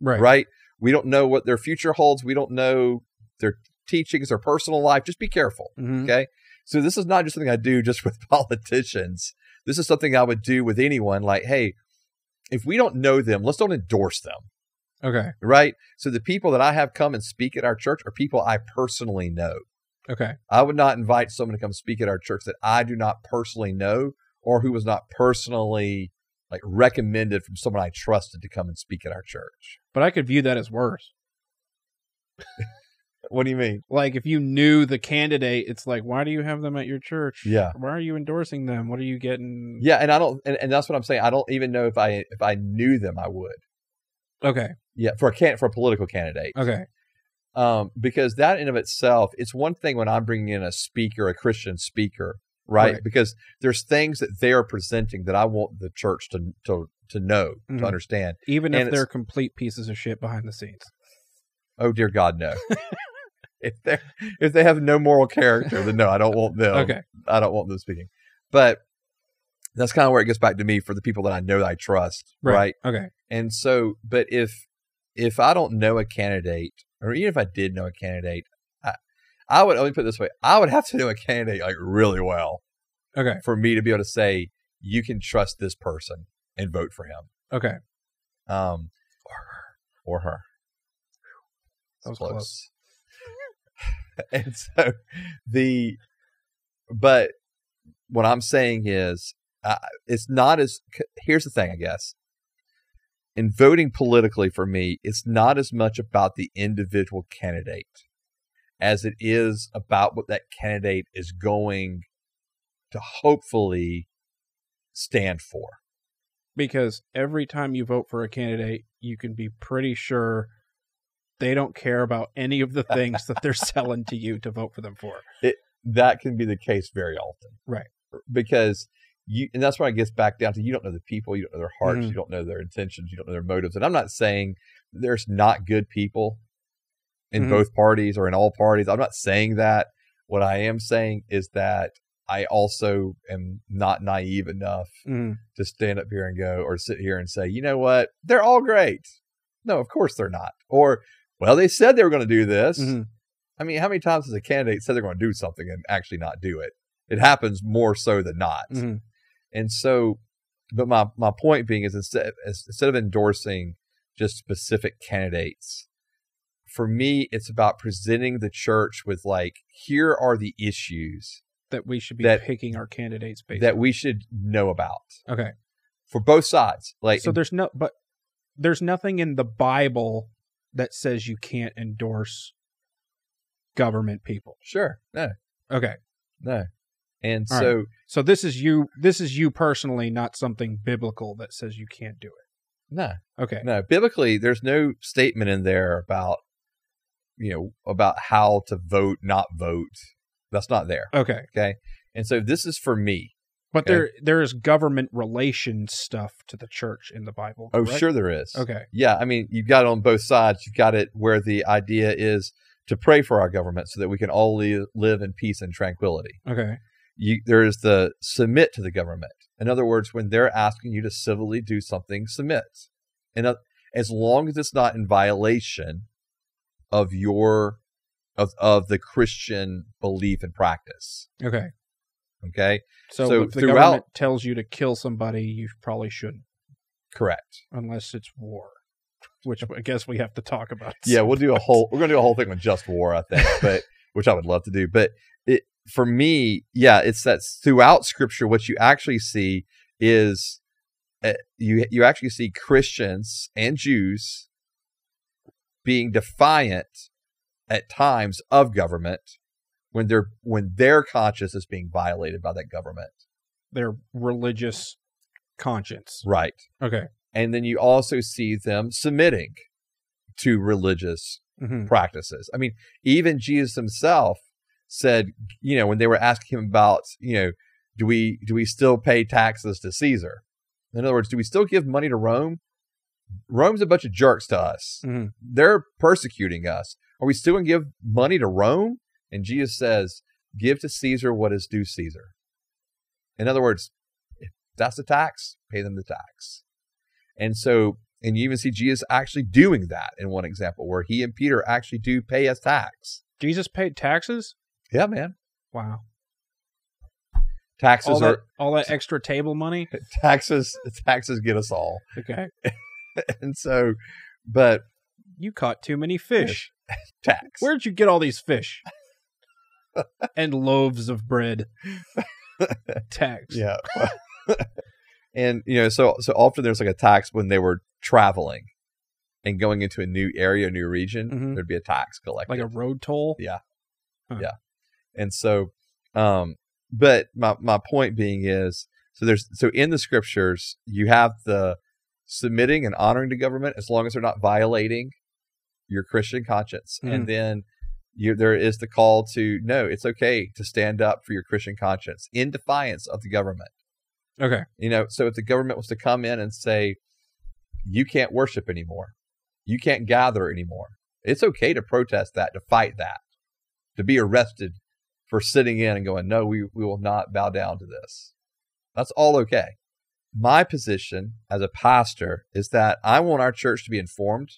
Right. right. We don't know what their future holds. We don't know their teachings, their personal life. Just be careful. hmm Okay. So this is not just something I do just with politicians. This is something I would do with anyone. Like, hey, if we don't know them, let's don't endorse them. Okay. Right. So the people that I have come and speak at our church are people I personally know. Okay. I would not invite someone to come speak at our church that I do not personally know or who was not personally like recommended from someone I trusted to come and speak at our church. But I could view that as worse. What do you mean? Like if you knew the candidate, it's like, why do you have them at your church? Yeah. Why are you endorsing them? What are you getting? Yeah, and I don't, and, and that's what I'm saying. I don't even know if I if I knew them, I would. Okay. Yeah, for a can for a political candidate. Okay. Um, because that in of itself, it's one thing when I'm bringing in a speaker, a Christian speaker, right? Right. Because there's things that they are presenting that I want the church to to to know Mhm. to understand. Even And if they're complete pieces of shit behind the scenes. Oh dear God, no. if they if they have no moral character, then no, I don't want them. Okay. I don't want them speaking. But that's kind of where it gets back to me for the people that I know that I trust, right? Okay. And so, but if if I don't know a candidate, or even if I did know a candidate, I, would let me put it this way: I would have to know a candidate like really well Okay. for me to be able to say you can trust this person and vote for him, Okay. um, or her, or her. That was Close. close. and so the, but what I'm saying is, uh, it's not as. Here's the thing, I guess. In voting politically for me, it's not as much about the individual candidate as it is about what that candidate is going to hopefully stand for. Because every time you vote for a candidate, you can be pretty sure they don't care about any of the things that they're selling to you to vote for them for. that can be the case very often. Right. Because you and that's where it gets back down to you don't know the people, you don't know their hearts, Mhm. you don't know their intentions, you don't know their motives. And I'm not saying there's not good people in Mhm. both parties or in all parties. I'm not saying that. What I am saying is that I also am not naive enough Mm. to stand up here and go or sit here and say, you know what, they're all great. No, of course they're not. Or, well, they said they were going to do this. Mhm. I mean, how many times has a candidate said they're going to do something and actually not do it? It happens more so than not. Mhm. And so, but my my point being is instead instead of endorsing just specific candidates, for me, it's about presenting the church with like, here are the issues that we should be that- picking our candidates based that on. we should know about okay. for both sides. Like so there's no but there's nothing in the Bible that says you can't endorse government people. sure, no, Okay. no, and All right. so So this is you this is you personally, not something biblical that says you can't do it. no, Okay. no. Biblically, there's no statement in there about you know about how to vote, not vote. That's not there. Okay. Okay, and so this is for me. But Okay. there there is government relations stuff to the church in the Bible. Oh, correct? sure, there is. Okay. Yeah, I mean, you've got it on both sides. You've got it where the idea is to pray for our government so that we can all li- live in peace and tranquility. Okay. You, there is the submit to the government. In other words, when they're asking you to civilly do something, submit. And uh, as long as it's not in violation of your of of the Christian belief and practice. Okay. Okay, So, So if the government tells you to kill somebody, you probably shouldn't, correct. unless it's war, which I guess we have to talk about. Yeah, we'll do a whole. We're gonna do a whole thing with just war, I think, but which I would love to do. But it for me, yeah, it's that throughout Scripture, what you actually see is uh, you you actually see Christians and Jews being defiant at times of government when they're when their conscience is being violated by that government. their religious conscience. Right. Okay. And then you also see them submitting to religious hmm practices. I mean, even Jesus himself said, you know, when they were asking him about, you know, do we do we still pay taxes to Caesar? In other words, do we still give money to Rome? Rome's a bunch of jerks to us. hmm They're persecuting us. Are we still going to give money to Rome? And Jesus says, give to Caesar what is due Caesar. In other words, if that's the tax, pay them the tax. And so, and you even see Jesus actually doing that in one example where he and Peter actually do pay a tax. Jesus paid taxes. Yeah, man. Wow. Taxes All are that, all that extra table money. taxes. Taxes get us all. Okay. And so, but You caught too many fish. tax. Where'd you get all these fish? and loaves of bread. Tax. Yeah. and you know, so so often there's like a tax when they were traveling and going into a new area, a new region, Mhm. there'd be a tax collected. Like a road toll. Yeah. Huh. Yeah. and so um but my my point being is so there's so in the scriptures you have the submitting and honoring to government as long as they're not violating your Christian conscience. Mhm. And then you, there is the call to no, it's okay to stand up for your Christian conscience in defiance of the government. Okay. You know, so if the government was to come in and say, you can't worship anymore, you can't gather anymore, it's okay to protest that, to fight that, to be arrested for sitting in and going, no, we, we will not bow down to this. That's all okay. My position as a pastor is that I want our church to be informed.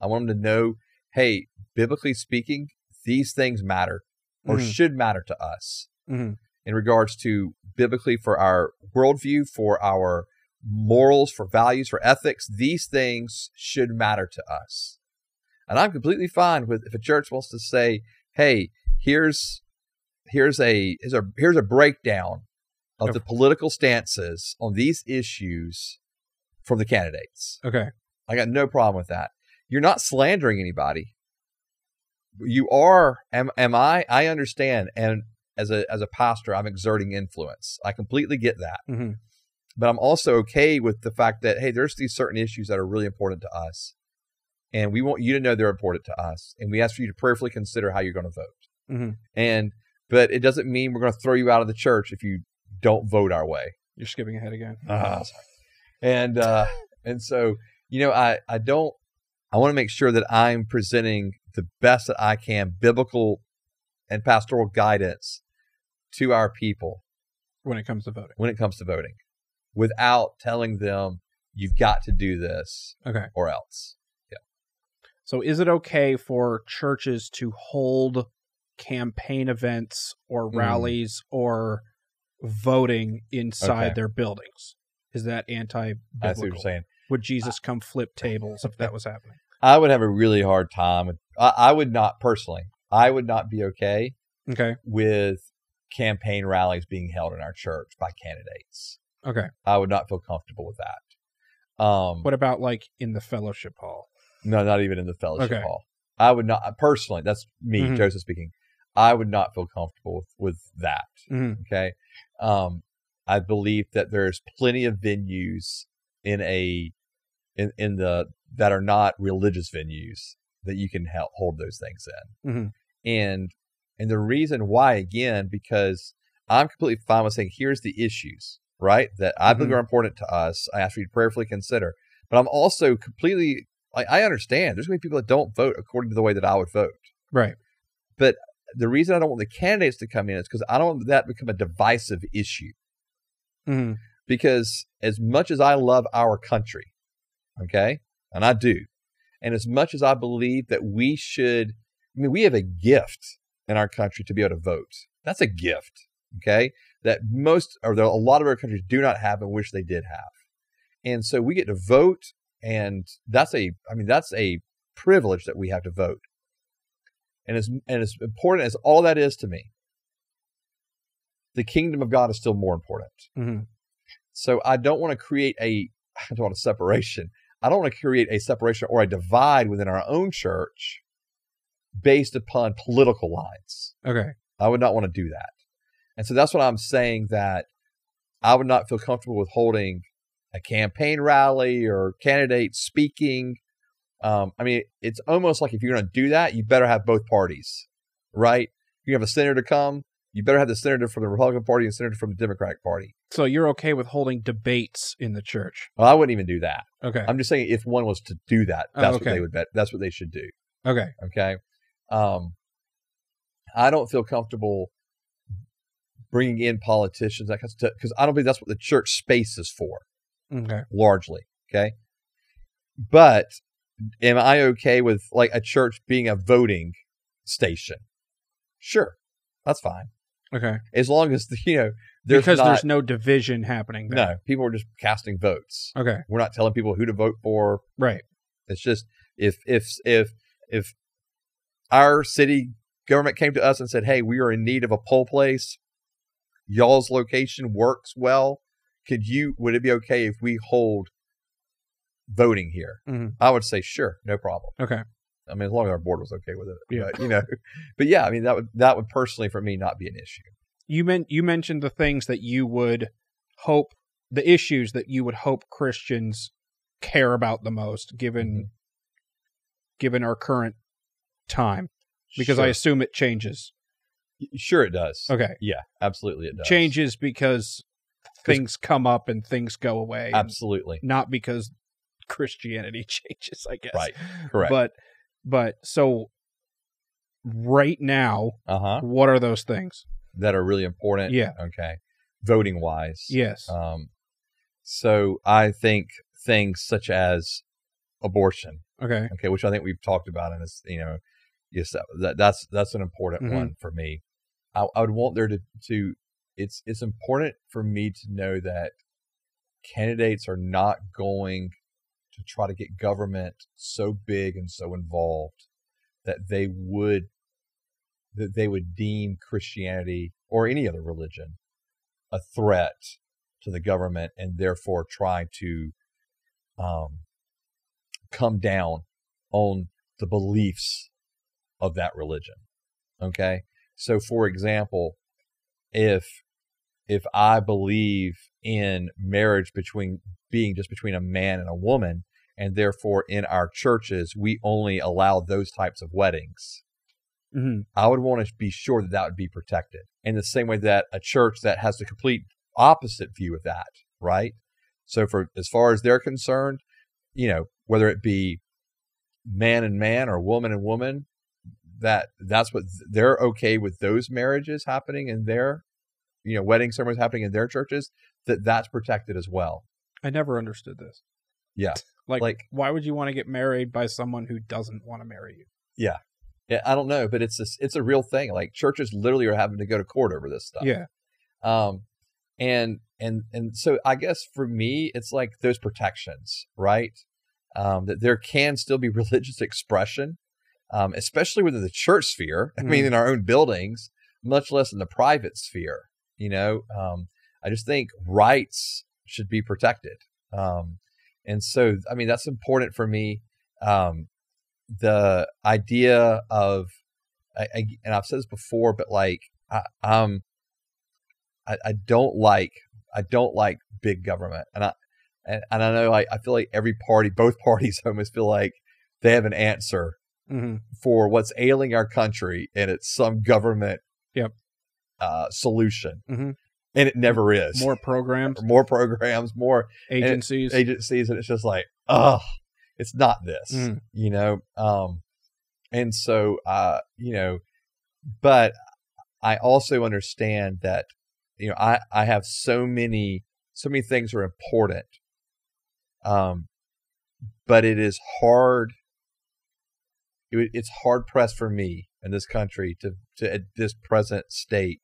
I want them to know, hey, biblically speaking, these things matter or Mhm. should matter to us Mhm. in regards to biblically for our worldview, for our morals, for values, for ethics. These things should matter to us. And I'm completely fine with if a church wants to say, "Hey, here's here's a here's a here's a breakdown of Of- the political stances on these issues from the candidates." Okay. I got no problem with that. You're not slandering anybody. You are am am I? I understand and as a as a pastor I'm exerting influence. I completely get that. hmm But I'm also okay with the fact that hey, there's these certain issues that are really important to us. And we want you to know they're important to us. And we ask for you to prayerfully consider how you're going to vote. hmm And but it doesn't mean we're going to throw you out of the church if you don't vote our way. You're skipping ahead again. Uh-huh. And uh, and so you know, I I don't. I want to make sure that I'm presenting the best that I can, biblical and pastoral guidance to our people When it comes to voting. when it comes to voting, without telling them you've got to do this Okay. or else. Yeah. So is it okay for churches to hold campaign events or Mm. rallies or voting inside Okay. their buildings? Is that anti I what you're biblical? saying. Would Jesus come flip tables if that was happening? I would have a really hard time. I, I would not personally. I would not be okay Okay. with campaign rallies being held in our church by candidates. Okay. I would not feel comfortable with that. Um, What about like in the fellowship hall? no, not even in the fellowship Okay. hall. I would not personally. That's me, Mhm. Joseph speaking. I would not feel comfortable with, with that. Mhm. Okay. Um, I believe that there's plenty of venues in a in in the that are not religious venues that you can help hold those things in. Mhm. And and the reason why again because I'm completely fine with saying here's the issues, right? That I believe Mhm. are important to us. I ask you to prayerfully consider. But I'm also completely like I understand there's going to be people that don't vote according to the way that I would vote Right. The reason I don't want the candidates to come in is because I don't want that to become a divisive issue. Mhm. Because as much as I love our country, okay, and I do, and as much as I believe that we should, I mean, we have a gift in our country to be able to vote. That's a gift, okay, that most or a lot of our countries do not have and wish they did have. And so we get to vote, and that's a, I mean, that's a privilege that we have to vote. And as and as important as all that is to me, the kingdom of God is still more important. Mhm. So I don't want to create a I don't want a separation. I don't want to create a separation or a divide within our own church based upon political lines. Okay. I would not want to do that. And so that's what I'm saying that I would not feel comfortable with holding a campaign rally or candidates speaking. Um, I mean, it's almost like if you're going to do that, you better have both parties, right? You have a senator come, you better have the senator from the Republican Party and senator from the Democratic Party. So you're okay with holding debates in the church? Well, I wouldn't even do that. Okay. I'm just saying if one was to do that, Oh, that's okay. what they would bet. That's what they should do. okay. Okay. Um, I don't feel comfortable bringing in politicians that kind of stuff because I don't believe that's what the church space is for Okay. largely. Okay. But am I okay with like a church being a voting station? Sure. That's fine. Okay. As long as, you know, there's because not, there's no division happening there. no, people are just casting votes. Okay. We're not telling people who to vote for. Right. It's just if if if if our city government came to us and said, "Hey, we are in need of a poll place. Y'all's location works well. Could you? Would it be okay if we hold voting here?" Mhm. I would say, "Sure, no problem." Okay. I mean, as long as our board was okay with it. Yeah. But, you know, but yeah, I mean that would that would personally for me not be an issue. You meant you mentioned the things that you would hope the issues that you would hope Christians care about the most given Mm-hmm. given our current time because I assume it changes. sure it does. Okay. Yeah, absolutely it does. Changes because things come up and things go away. Absolutely. not because Christianity changes, I guess. Right. Correct. But but so right now, Uh huh. what are those things? That are really important. Yeah. Okay. Voting wise. Yes. Um, so I think things such as abortion, okay. okay, which I think we've talked about, and it's you know, yes, that, that that's that's an important Mhm. one for me. I, I would want there to to it's it's important for me to know that candidates are not going to try to get government so big and so involved that they would that they would deem Christianity or any other religion a threat to the government and therefore try to um, come down on the beliefs of that religion. Okay. So for example, if if I believe in marriage between being just between a man and a woman, and therefore in our churches we only allow those types of weddings, hmm I would want to be sure that that would be protected. In the same way that a church that has the complete opposite view of that, right? So for as far as they're concerned, you know, whether it be man and man or woman and woman, that that's what they're okay with those marriages happening in their, you know, wedding ceremonies happening in their churches, that that's protected as well. I never understood this. Yeah. Like, Like- why would you want to get married by someone who doesn't want to marry you? Yeah, yeah I don't know, but it's a, it's a real thing. Like churches literally are having to go to court over this stuff. Yeah. um and and and so i guess for me it's like those protections right um that there can still be religious expression um especially within the church sphere i mean Mhm. in our own buildings much less in the private sphere. You know, um, I just think rights should be protected. Um, and so, I mean, that's important for me. Um, the idea of, I, I, and I've said this before, but like, I, um, I, I don't like, I don't like big government, and I, and, and I know, like, I feel like every party, both parties, almost feel like they have an answer hmm for what's ailing our country, and it's some government, Yep. uh, solution, Mhm. And it never is. More programs, more programs, more agencies. agencies, and it's just like, oh, it's not this, Mhm. you know. Um, and so, uh, you know, but I also understand that, you know, I I have so many so many things are important, um, but it is hard. It, it's hard pressed for me in this country to to at this present state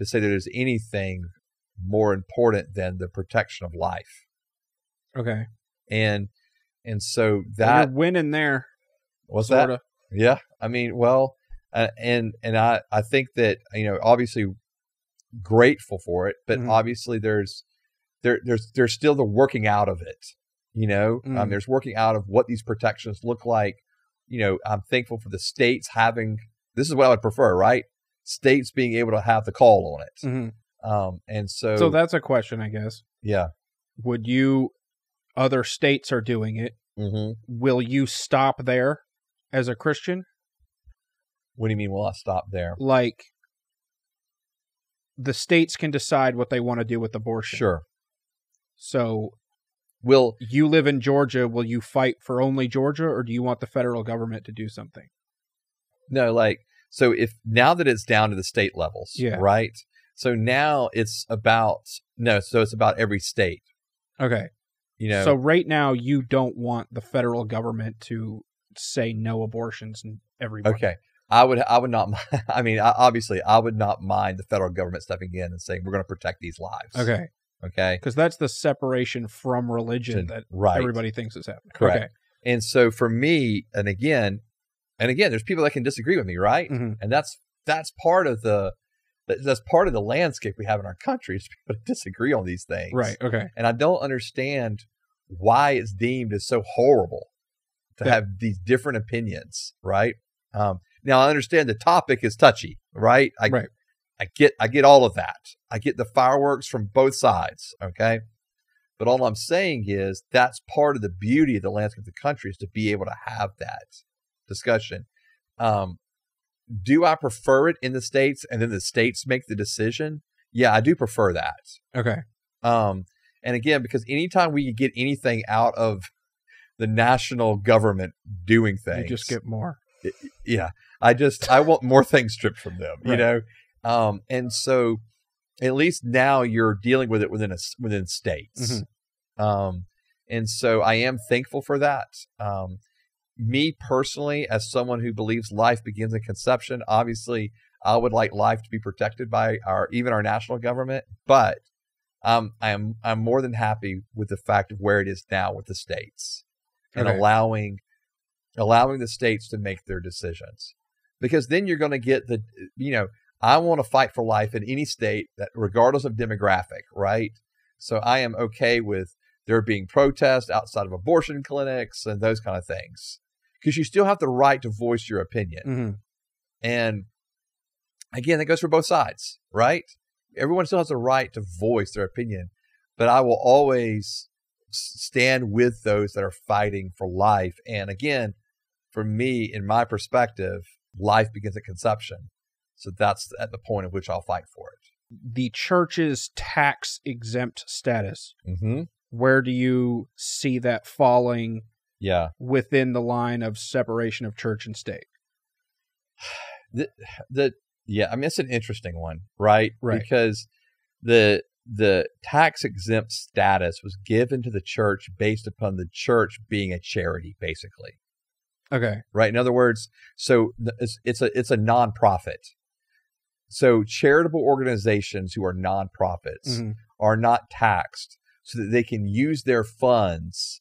to say that there's anything more important than the protection of life okay. and and so That, that You're winning there. that Sorta. yeah i mean well uh, and and i i think that you know obviously grateful for it but Mhm. obviously there's there there's there's still the working out of it you know um, Mhm. there's working out of what these protections look like you know i'm thankful for the states having this is what i would prefer right states being able to have the call on it Mhm. um and so, So that's a question, I guess. yeah Would you? Other states are doing it. hmm Will you stop there as a Christian? what do you mean will i stop there Like, the states can decide what they want to do with abortion. sure So will you live in Georgia. Will you fight for only Georgia, or do you want the federal government to do something? No, like so if now that it's down to the state levels, Yeah. right? So now it's about no, so it's about every state. Okay. You know, So right now, you don't want the federal government to say no abortions in everybody. okay. I would I would not I mean I, obviously I would not mind the federal government stepping in and saying we're going to protect these lives. Okay. Okay. Because that's the separation from religion that right. everybody thinks is happening. Correct. Okay. And so for me, and again, and again, there's people that can disagree with me, right? Mhm. And that's that's part of the that's part of the landscape we have in our country is people to disagree on these things. Right. Okay. and I don't understand why it's deemed as so horrible to Yeah. have these different opinions, right? Um, now I understand the topic is touchy, right? I, Right. I get, I get all of that. I get the fireworks from both sides, okay. But all I'm saying is that's part of the beauty of the landscape of the country is to be able to have that discussion. Um, do I prefer it in the states and then the states make the decision? Yeah, I do prefer that. Okay. Um, and again, because anytime we get anything out of the national government doing things, You just get more. yeah, I just I want more things stripped from them, you know. Um, and so at least now you're dealing with it within a within states. Mhm. Um, and so I am thankful for that. Um, me personally, as someone who believes life begins in conception, obviously I would like life to be protected by our even our national government, but um, I am I'm more than happy with the fact of where it is now with the states and Okay. allowing allowing the states to make their decisions because then you're going to get the you know I want to fight for life in any state that regardless of demographic, right? So I am okay with there being protests outside of abortion clinics and those kind of things because you still have the right to voice your opinion. hmm And again, that goes for both sides, right? Everyone still has the right to voice their opinion, but I will always stand with those that are fighting for life. And again, for me, in my perspective, life begins at conception. So that's at the point at which I'll fight for it. The church's tax exempt status. Mm-hmm. Where do you see that falling Yeah. within the line of separation of church and state? the the yeah i mean it's an interesting one right Right. because the the tax exempt status was given to the church based upon the church being a charity basically Okay. right in other words so it's, it's a it's a nonprofit so charitable organizations who are nonprofits Mhm. are not taxed so that they can use their funds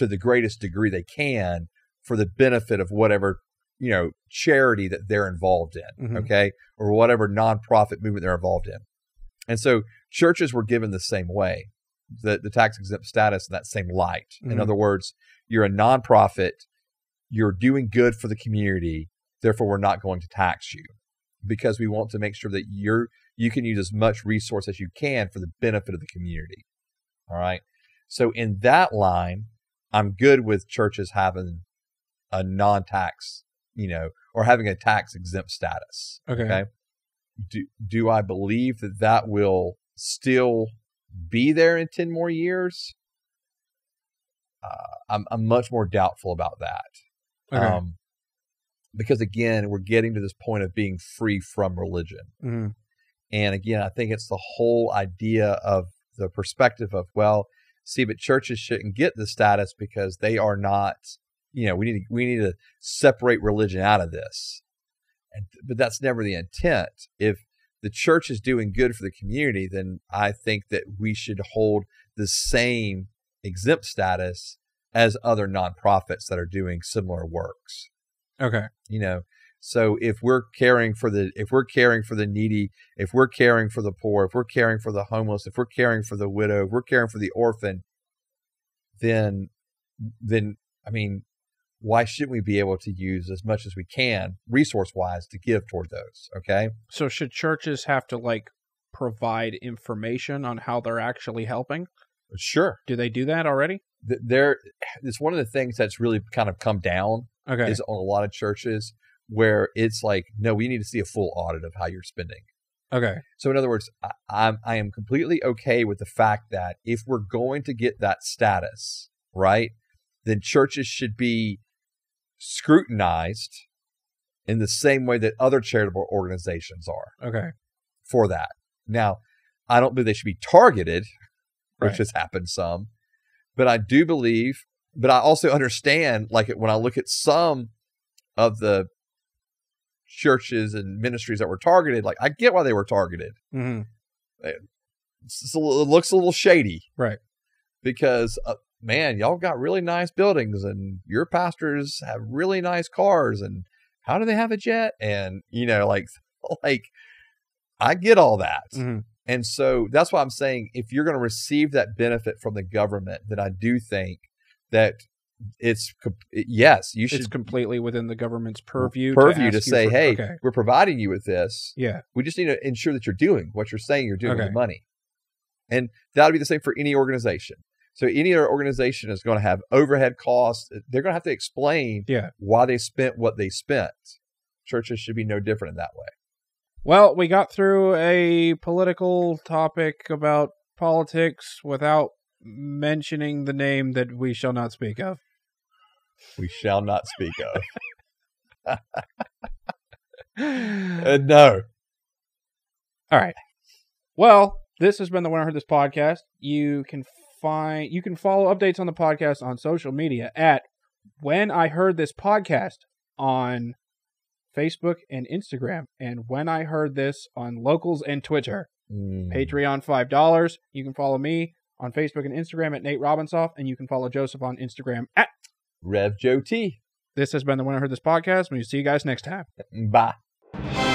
to the greatest degree they can for the benefit of whatever you know charity that they're involved in, Mhm. okay, or whatever nonprofit movement they're involved in. And so churches were given the same way, the the tax exempt status in that same light. In Mhm. other words, you're a nonprofit, you're doing good for the community, therefore we're not going to tax you because we want to make sure that you're you can use as much resource as you can for the benefit of the community. All right. So in that line, I'm good with churches having a non-tax, you know, or having a tax exempt status. Okay. Okay. Do do I believe that that will still be there in ten more years? Uh, I'm I'm much more doubtful about that. Okay. Um, because again, we're getting to this point of being free from religion. Mhm. And again, I think it's the whole idea of the perspective of, well, see, but churches shouldn't get the status because they are not, you know, we need to, we need to separate religion out of this. And, but that's never the intent. If the church is doing good for the community, then I think that we should hold the same exempt status as other nonprofits that are doing similar works Okay. you know so if we're caring for the if we're caring for the needy if we're caring for the poor if we're caring for the homeless if we're caring for the widow if we're caring for the orphan then then i mean why shouldn't we be able to use as much as we can resource wise to give toward those okay So should churches have to like provide information on how they're actually helping? sure Do they do that already? Th- there it's one of the things that's really kind of come down Okay. is on a lot of churches where it's like no we need to see a full audit of how you're spending okay. So in other words, I, I'm I am completely okay with the fact that if we're going to get that status, right, then churches should be scrutinized in the same way that other charitable organizations are Okay. for that. Now, I don't believe they should be targeted, which Right. has happened some, but I do believe, but I also understand, like when I look at some of the churches and ministries that were targeted, like I get why they were targeted. hmm a little- it looks a little shady, Right. Because uh, man, y'all got really nice buildings, and your pastors have really nice cars, and how do they have a jet? And you know, like, like I get all that. hmm And so that's why I'm saying if you're going to receive that benefit from the government, then I do think that it's yes, you should It's completely within the government's purview. purview to, you say, for- hey, Okay. we're providing you with this. Yeah. We just need to ensure that you're doing what you're saying you're doing with Okay. the money. And that'll be the same for any organization. So any other organization is going to have overhead costs. Eh, they're going to have to explain Yeah. why they spent what they spent. Churches should be no different in that way. Well, we got through a political topic about politics without mentioning the name that we shall not speak of. We shall not speak of. Uh, no. All right. Well, this has been the When I Heard This podcast. You can find you can follow updates on the podcast on social media at When I Heard This podcast on Facebook and Instagram, and When I Heard This on Locals and Twitter. Mm. Patreon five dollars. You can follow me on Facebook and Instagram at Nate Robinsoff, and you can follow Joseph on Instagram at. Rev Joe T. This has been the When I Heard This podcast. We'll see you guys next time. Bye.